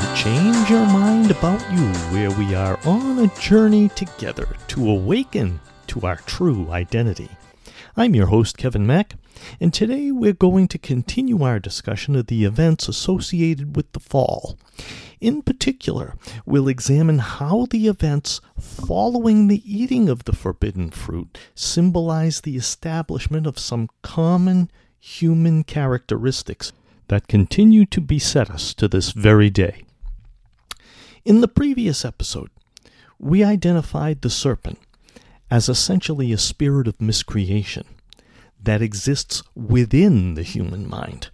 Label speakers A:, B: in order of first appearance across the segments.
A: to Change Your Mind About You, where we are on a journey together to awaken to our true identity. I'm your host, Kevin Mack, and today we're going to continue our discussion of the events associated with the fall. In particular, we'll examine how the events following the eating of the forbidden fruit symbolize the establishment of some common human characteristics that continue to beset us to this very day. In the previous episode, we identified the serpent as essentially a spirit of miscreation that exists within the human mind.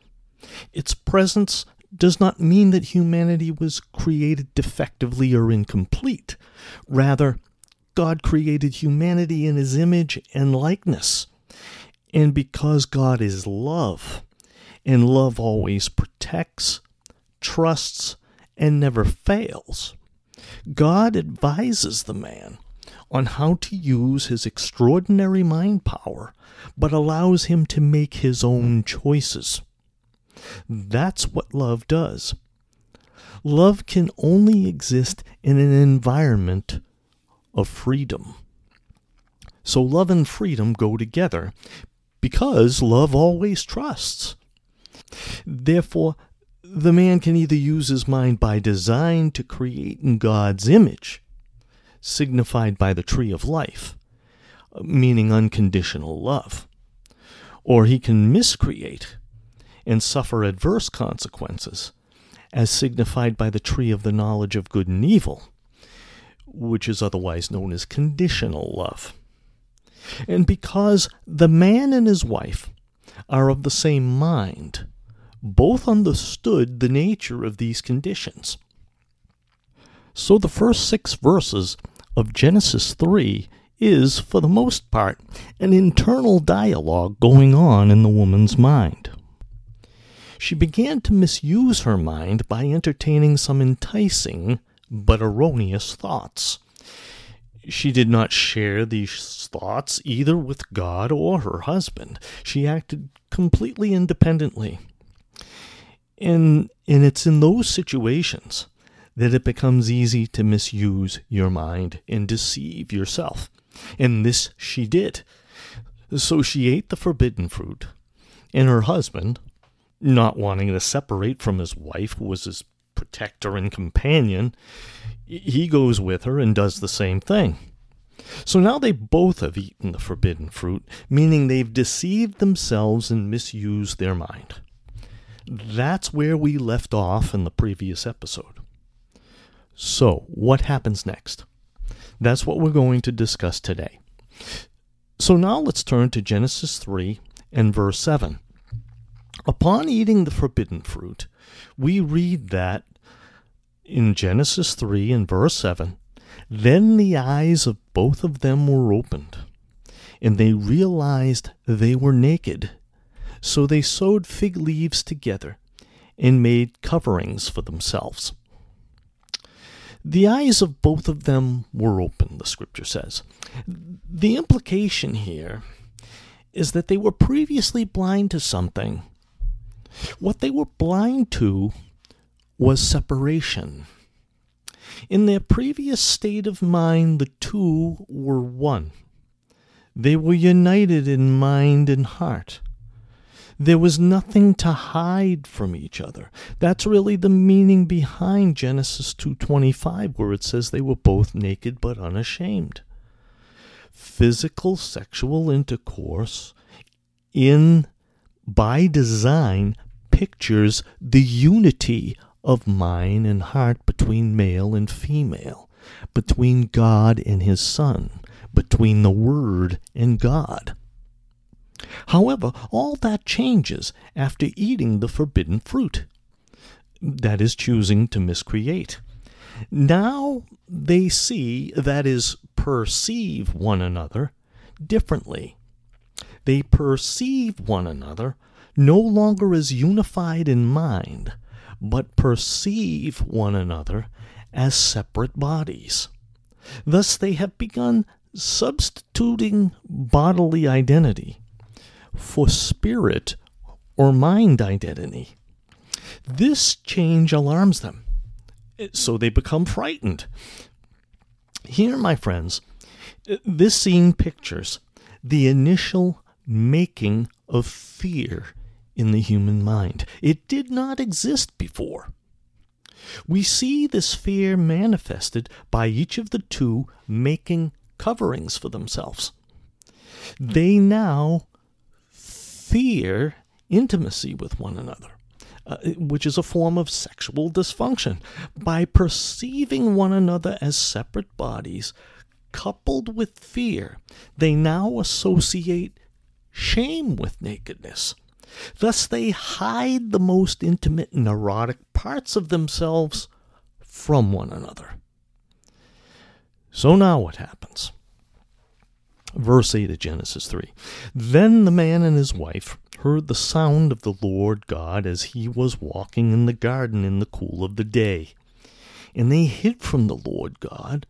A: Its presence does not mean that humanity was created defectively or incomplete. Rather, God created humanity in his image and likeness. And because God is love, and love always protects, trusts, and never fails, God advises the man on how to use his extraordinary mind power, but allows him to make his own choices. That's what love does. Love can only exist in an environment of freedom. So love and freedom go together because love always trusts. Therefore, the man can either use his mind by design to create in God's image, signified by the tree of life, meaning unconditional love, or he can miscreate and suffer adverse consequences, as signified by the tree of the knowledge of good and evil, which is otherwise known as conditional love. And because the man and his wife are of the same mind, both understood the nature of these conditions. So the first six verses of Genesis 3 is, for the most part, an internal dialogue going on in the woman's mind. She began to misuse her mind by entertaining some enticing but erroneous thoughts. She did not share these thoughts either with God or her husband. She acted completely independently. And, and it's in those situations that it becomes easy to misuse your mind and deceive yourself. And this she did. So she ate the forbidden fruit, and her husband, not wanting to separate from his wife, who was his protector and companion, he goes with her and does the same thing. So now they both have eaten the forbidden fruit, meaning they've deceived themselves and misused their mind. That's where we left off in the previous episode. So, what happens next? That's what we're going to discuss today. So now let's turn to Genesis 3 and verse 7. Upon eating the forbidden fruit, we read that in Genesis 3 and verse 7 Then the eyes of both of them were opened, and they realized they were naked. So they sewed fig leaves together and made coverings for themselves. The eyes of both of them were open, the scripture says. The implication here is that they were previously blind to something what they were blind to was separation. In their previous state of mind, the two were one. They were united in mind and heart. There was nothing to hide from each other. That's really the meaning behind Genesis 2:25 where it says they were both naked but unashamed. Physical sexual intercourse in by design pictures the unity of mind and heart between male and female, between God and his Son, between the Word and God. However, all that changes after eating the forbidden fruit. That is, choosing to miscreate. Now they see, that is, perceive one another differently. They perceive one another no longer as unified in mind, but perceive one another as separate bodies. Thus, they have begun substituting bodily identity for spirit or mind identity. This change alarms them, So they become frightened. Here, my friends, this scene pictures the initial making of fear in the human mind. It did not exist before. We see this fear manifested by each of the two making coverings for themselves. They now fear intimacy with one another. Uh, which is a form of sexual dysfunction. By perceiving one another as separate bodies, coupled with fear, they now associate shame with nakedness. Thus, they hide the most intimate and erotic parts of themselves from one another. So now what happens? Verse 8 of Genesis 3 Then the man and his wife heard the sound of the Lord God as he was walking in the garden in the cool of the day. And they hid from the Lord God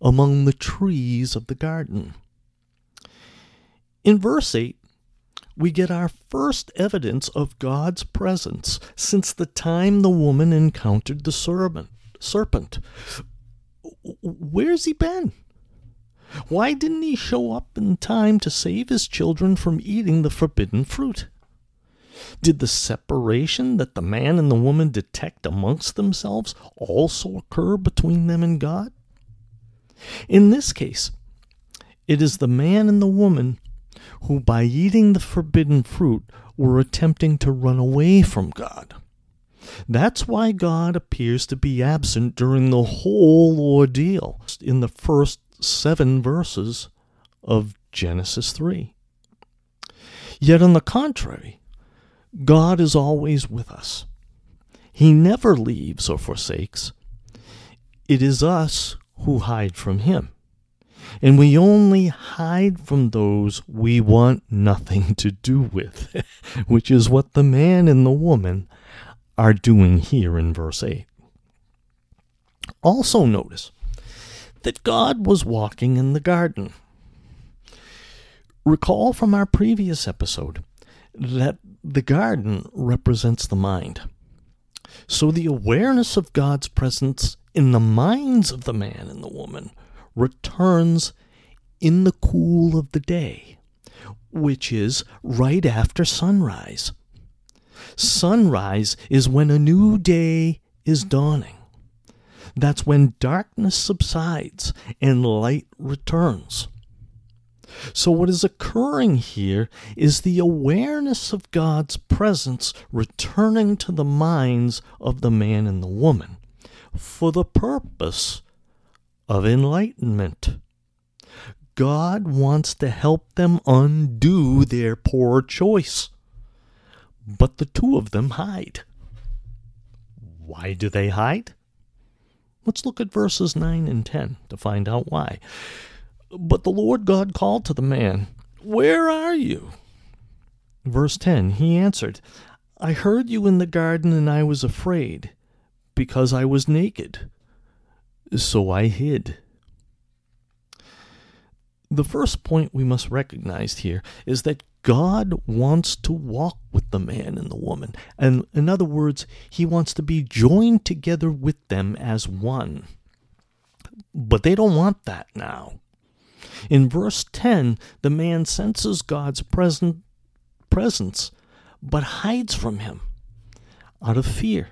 A: among the trees of the garden. In verse 8, we get our first evidence of God's presence since the time the woman encountered the serpent. serpent. Where's he been? Why didn't he show up in time to save his children from eating the forbidden fruit? Did the separation that the man and the woman detect amongst themselves also occur between them and God? In this case, it is the man and the woman who, by eating the forbidden fruit, were attempting to run away from God. That's why God appears to be absent during the whole ordeal in the first seven verses of Genesis 3. Yet, on the contrary, God is always with us. He never leaves or forsakes. It is us who hide from Him. And we only hide from those we want nothing to do with, which is what the man and the woman are doing here in verse 8. Also, notice that God was walking in the garden. Recall from our previous episode that the garden represents the mind. So the awareness of God's presence in the minds of the man and the woman returns in the cool of the day, which is right after sunrise. Sunrise is when a new day is dawning. That's when darkness subsides and light returns. So, what is occurring here is the awareness of God's presence returning to the minds of the man and the woman for the purpose of enlightenment. God wants to help them undo their poor choice. But the two of them hide. Why do they hide? Let's look at verses 9 and 10 to find out why. But the Lord God called to the man, Where are you? Verse 10 He answered, I heard you in the garden, and I was afraid, because I was naked. So I hid. The first point we must recognize here is that God wants to walk with the man and the woman. And in other words, he wants to be joined together with them as one. But they don't want that now. In verse 10, the man senses God's present, presence, but hides from him out of fear.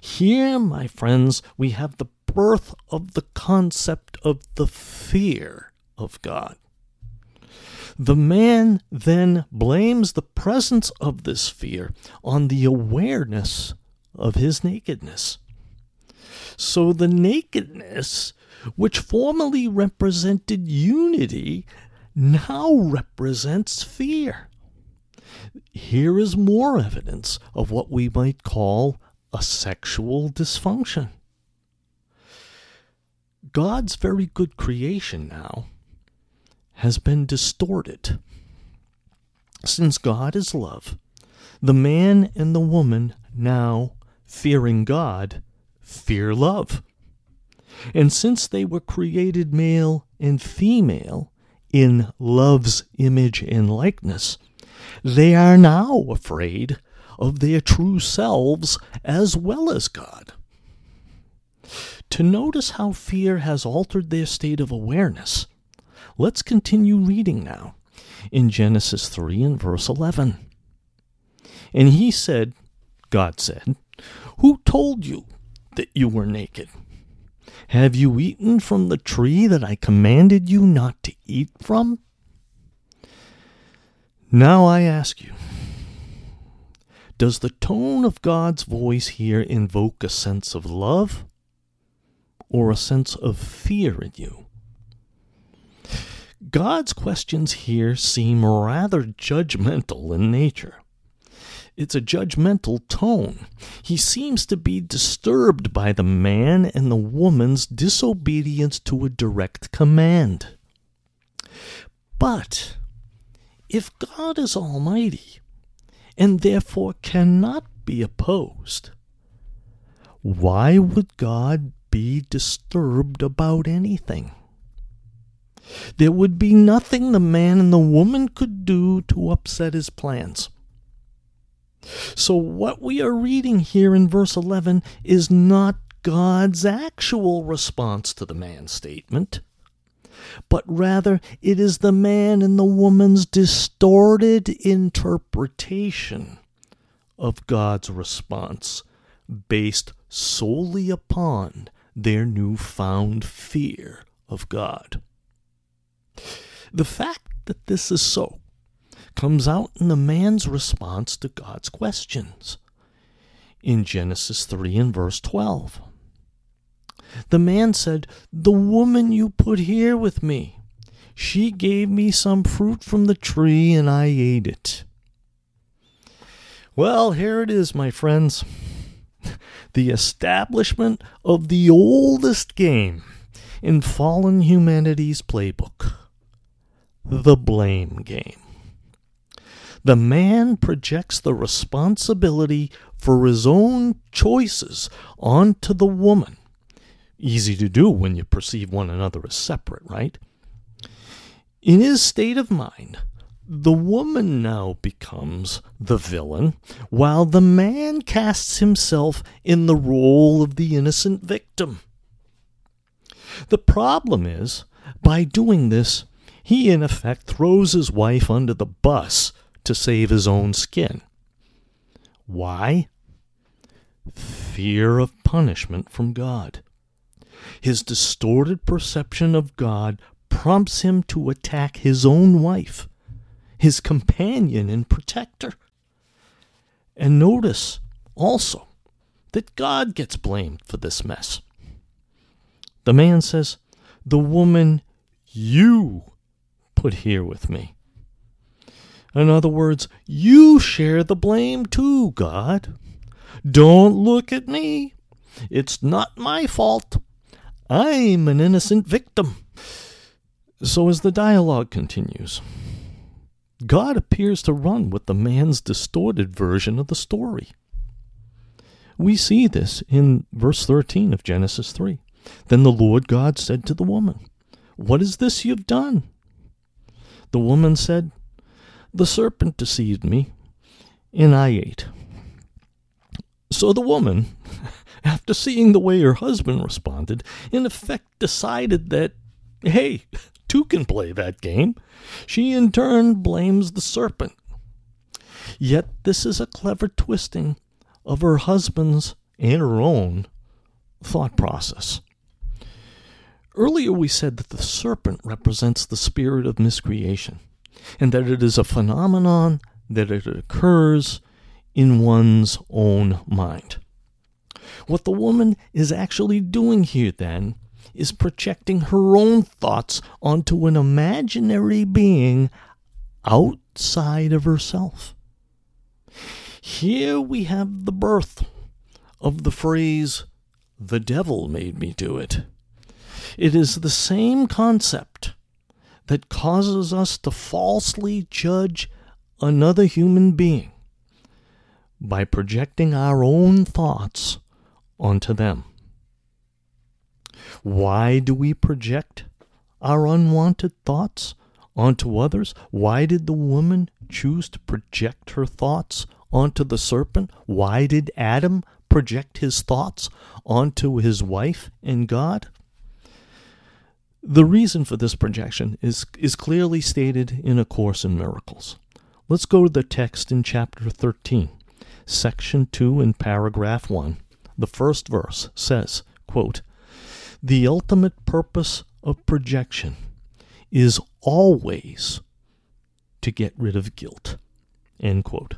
A: Here, my friends, we have the birth of the concept of the fear of God. The man then blames the presence of this fear on the awareness of his nakedness. So the nakedness which formerly represented unity, now represents fear. Here is more evidence of what we might call a sexual dysfunction. God's very good creation now has been distorted. Since God is love, the man and the woman now, fearing God, fear love. And since they were created male and female in love's image and likeness, they are now afraid of their true selves as well as God. To notice how fear has altered their state of awareness, let's continue reading now in Genesis 3 and verse 11. And he said, God said, Who told you that you were naked? Have you eaten from the tree that I commanded you not to eat from? Now I ask you, does the tone of God's voice here invoke a sense of love or a sense of fear in you? God's questions here seem rather judgmental in nature. It's a judgmental tone. He seems to be disturbed by the man and the woman's disobedience to a direct command. But if God is almighty and therefore cannot be opposed, why would God be disturbed about anything? There would be nothing the man and the woman could do to upset his plans. So, what we are reading here in verse 11 is not God's actual response to the man's statement, but rather it is the man and the woman's distorted interpretation of God's response based solely upon their newfound fear of God. The fact that this is so comes out in the man's response to God's questions. In Genesis 3 and verse 12, the man said, The woman you put here with me, she gave me some fruit from the tree and I ate it. Well, here it is, my friends. The establishment of the oldest game in fallen humanity's playbook the blame game. The man projects the responsibility for his own choices onto the woman. Easy to do when you perceive one another as separate, right? In his state of mind, the woman now becomes the villain, while the man casts himself in the role of the innocent victim. The problem is, by doing this, he in effect throws his wife under the bus to save his own skin. Why? Fear of punishment from God. His distorted perception of God prompts him to attack his own wife, his companion and protector. And notice also that God gets blamed for this mess. The man says, The woman you put here with me. In other words, you share the blame too, God. Don't look at me. It's not my fault. I'm an innocent victim. So, as the dialogue continues, God appears to run with the man's distorted version of the story. We see this in verse 13 of Genesis 3. Then the Lord God said to the woman, What is this you've done? The woman said, the serpent deceived me, and I ate. So the woman, after seeing the way her husband responded, in effect decided that, hey, two can play that game. She in turn blames the serpent. Yet this is a clever twisting of her husband's and her own thought process. Earlier we said that the serpent represents the spirit of miscreation and that it is a phenomenon that it occurs in one's own mind. What the woman is actually doing here, then, is projecting her own thoughts onto an imaginary being outside of herself. Here we have the birth of the phrase, the devil made me do it. It is the same concept that causes us to falsely judge another human being by projecting our own thoughts onto them. Why do we project our unwanted thoughts onto others? Why did the woman choose to project her thoughts onto the serpent? Why did Adam project his thoughts onto his wife and God? The reason for this projection is, is clearly stated in A Course in Miracles. Let's go to the text in chapter 13, section 2 and paragraph 1. The first verse says, quote, The ultimate purpose of projection is always to get rid of guilt. End quote.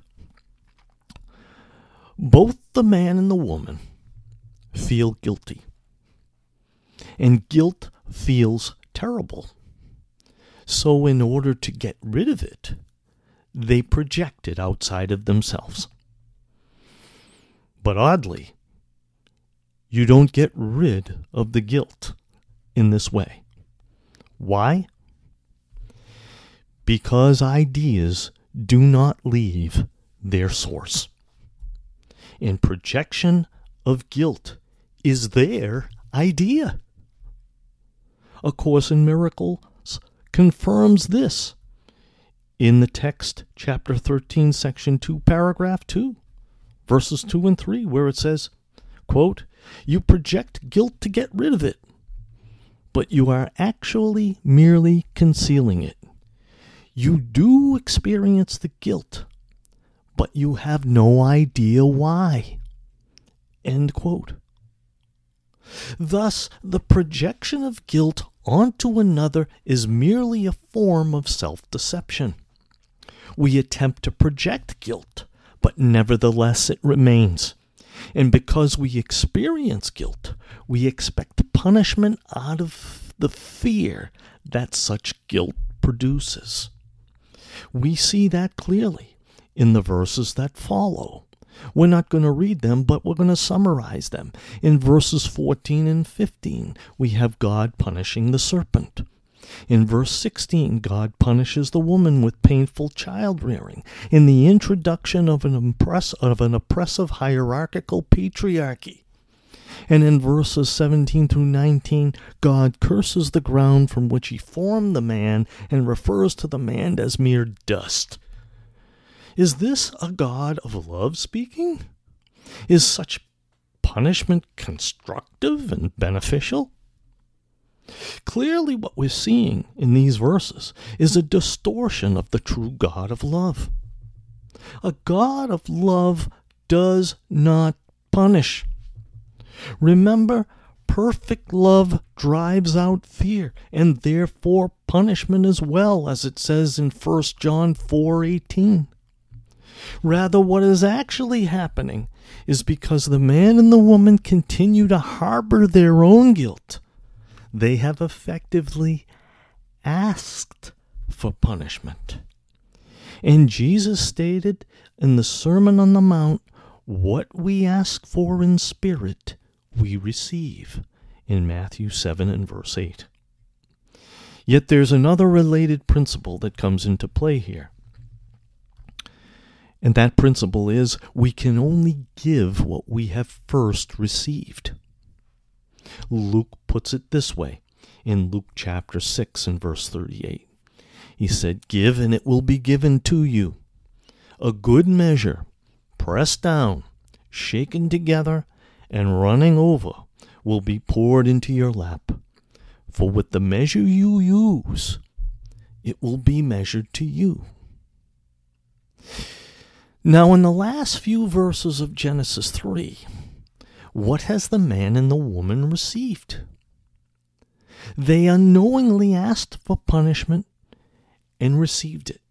A: Both the man and the woman feel guilty. And guilt feels terrible. So, in order to get rid of it, they project it outside of themselves. But oddly, you don't get rid of the guilt in this way. Why? Because ideas do not leave their source. And projection of guilt is their idea. A Course in Miracles confirms this in the text, chapter 13, section 2, paragraph 2, verses 2 and 3, where it says, quote, You project guilt to get rid of it, but you are actually merely concealing it. You do experience the guilt, but you have no idea why. End quote. Thus, the projection of guilt onto another is merely a form of self deception. We attempt to project guilt, but nevertheless it remains. And because we experience guilt, we expect punishment out of the fear that such guilt produces. We see that clearly in the verses that follow. We're not going to read them, but we're going to summarize them. In verses 14 and 15, we have God punishing the serpent. In verse 16, God punishes the woman with painful child rearing. In the introduction of an, impress, of an oppressive hierarchical patriarchy. And in verses 17 through 19, God curses the ground from which he formed the man and refers to the man as mere dust. Is this a God of love speaking? Is such punishment constructive and beneficial? Clearly, what we're seeing in these verses is a distortion of the true God of love. A God of love does not punish. Remember, perfect love drives out fear and therefore punishment as well as it says in 1 John 4:18. Rather, what is actually happening is because the man and the woman continue to harbor their own guilt, they have effectively asked for punishment. And Jesus stated in the Sermon on the Mount, What we ask for in spirit, we receive, in Matthew 7 and verse 8. Yet there's another related principle that comes into play here. And that principle is we can only give what we have first received. Luke puts it this way in Luke chapter 6 and verse 38. He said, Give and it will be given to you. A good measure, pressed down, shaken together, and running over, will be poured into your lap. For with the measure you use, it will be measured to you. Now, in the last few verses of Genesis 3, what has the man and the woman received? They unknowingly asked for punishment and received it.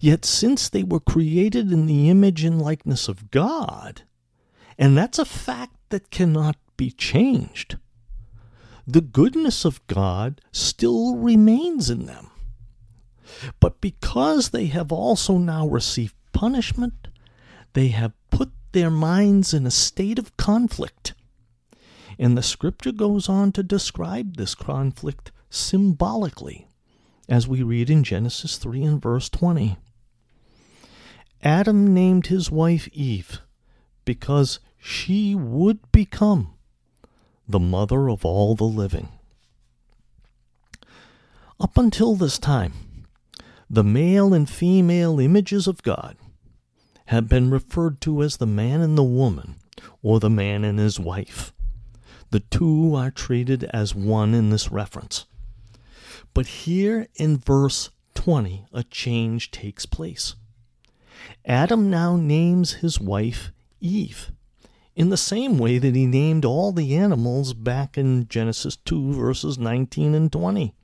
A: Yet, since they were created in the image and likeness of God, and that's a fact that cannot be changed, the goodness of God still remains in them. But because they have also now received punishment, they have put their minds in a state of conflict. And the scripture goes on to describe this conflict symbolically, as we read in Genesis 3 and verse 20. Adam named his wife Eve because she would become the mother of all the living. Up until this time, the male and female images of God have been referred to as the man and the woman, or the man and his wife. The two are treated as one in this reference. But here in verse 20, a change takes place. Adam now names his wife Eve in the same way that he named all the animals back in Genesis 2, verses 19 and 20.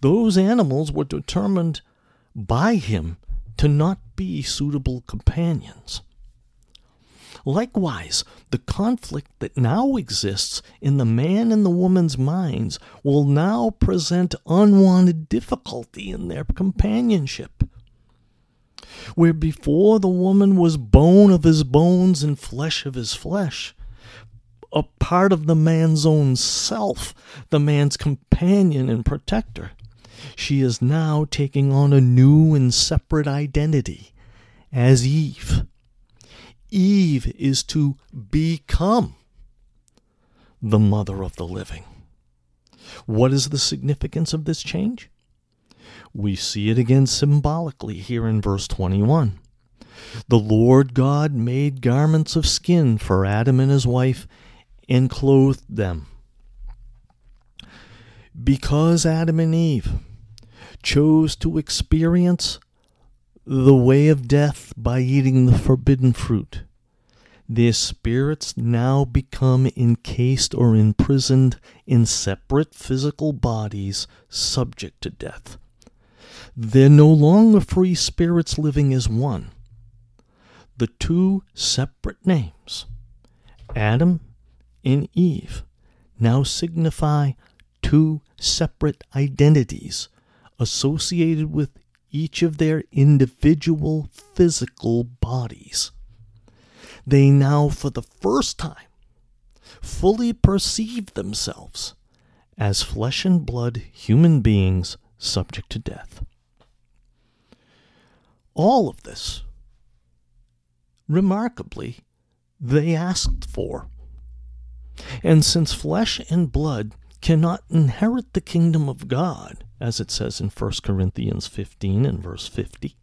A: Those animals were determined by him to not be suitable companions. Likewise, the conflict that now exists in the man and the woman's minds will now present unwanted difficulty in their companionship. Where before the woman was bone of his bones and flesh of his flesh, a part of the man's own self, the man's companion and protector, she is now taking on a new and separate identity as Eve Eve is to become the mother of the living. What is the significance of this change? We see it again symbolically here in verse 21. The Lord God made garments of skin for Adam and his wife and clothed them. Because Adam and Eve chose to experience the way of death by eating the forbidden fruit. Their spirits now become encased or imprisoned in separate physical bodies subject to death. They're no longer free spirits living as one. The two separate names, Adam and Eve, now signify two separate identities associated with each of their individual physical bodies. They now, for the first time, fully perceive themselves as flesh and blood human beings subject to death. All of this, remarkably, they asked for. And since flesh and blood cannot inherit the kingdom of God, as it says in 1 Corinthians 15 and verse 50.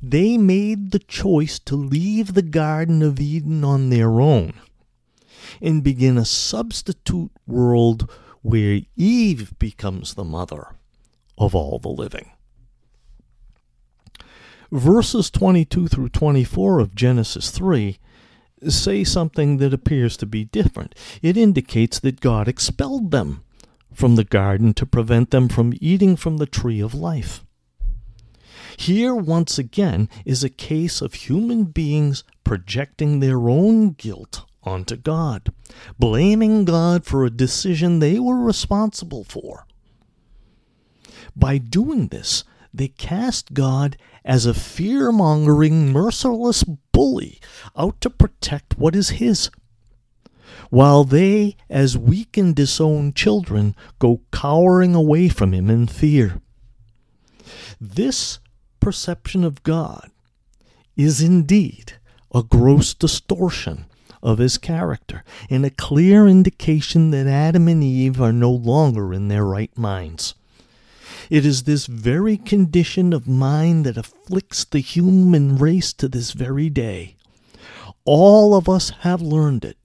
A: They made the choice to leave the Garden of Eden on their own and begin a substitute world where Eve becomes the mother of all the living. Verses 22 through 24 of Genesis 3 say something that appears to be different. It indicates that God expelled them from the garden to prevent them from eating from the tree of life. Here, once again, is a case of human beings projecting their own guilt onto God, blaming God for a decision they were responsible for. By doing this, they cast God as a fear mongering, merciless bully out to protect what is his while they, as weak and disowned children, go cowering away from him in fear. This perception of God is indeed a gross distortion of his character and a clear indication that Adam and Eve are no longer in their right minds. It is this very condition of mind that afflicts the human race to this very day. All of us have learned it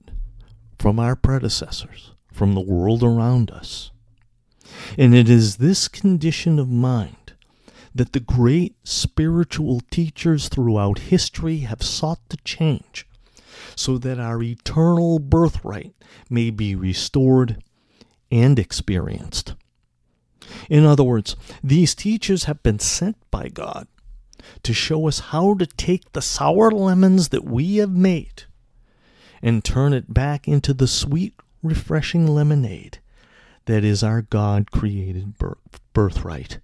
A: from our predecessors, from the world around us. And it is this condition of mind that the great spiritual teachers throughout history have sought to change so that our eternal birthright may be restored and experienced. In other words, these teachers have been sent by God to show us how to take the sour lemons that we have made and turn it back into the sweet, refreshing lemonade that is our God created birthright.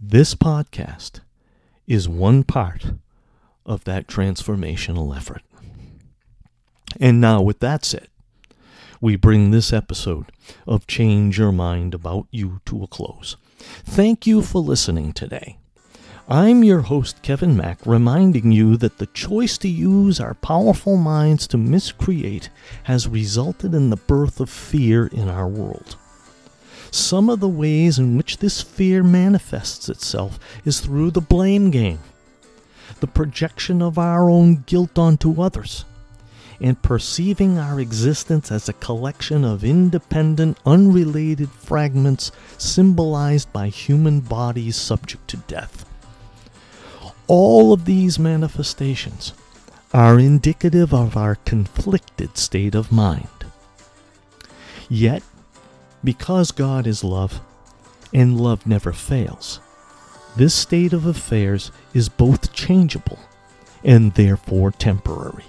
A: This podcast is one part of that transformational effort. And now, with that said, we bring this episode of Change Your Mind About You to a close. Thank you for listening today. I'm your host, Kevin Mack, reminding you that the choice to use our powerful minds to miscreate has resulted in the birth of fear in our world. Some of the ways in which this fear manifests itself is through the blame game. the projection of our own guilt onto others, and perceiving our existence as a collection of independent, unrelated fragments symbolized by human bodies subject to death. All of these manifestations are indicative of our conflicted state of mind. Yet, because God is love, and love never fails, this state of affairs is both changeable and therefore temporary,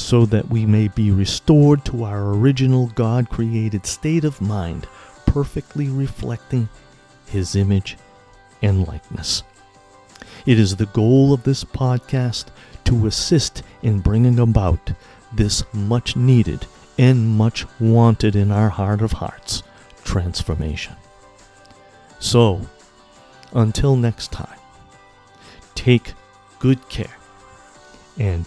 A: so that we may be restored to our original God created state of mind, perfectly reflecting His image and likeness. It is the goal of this podcast to assist in bringing about this much needed and much wanted in our heart of hearts transformation. So, until next time, take good care and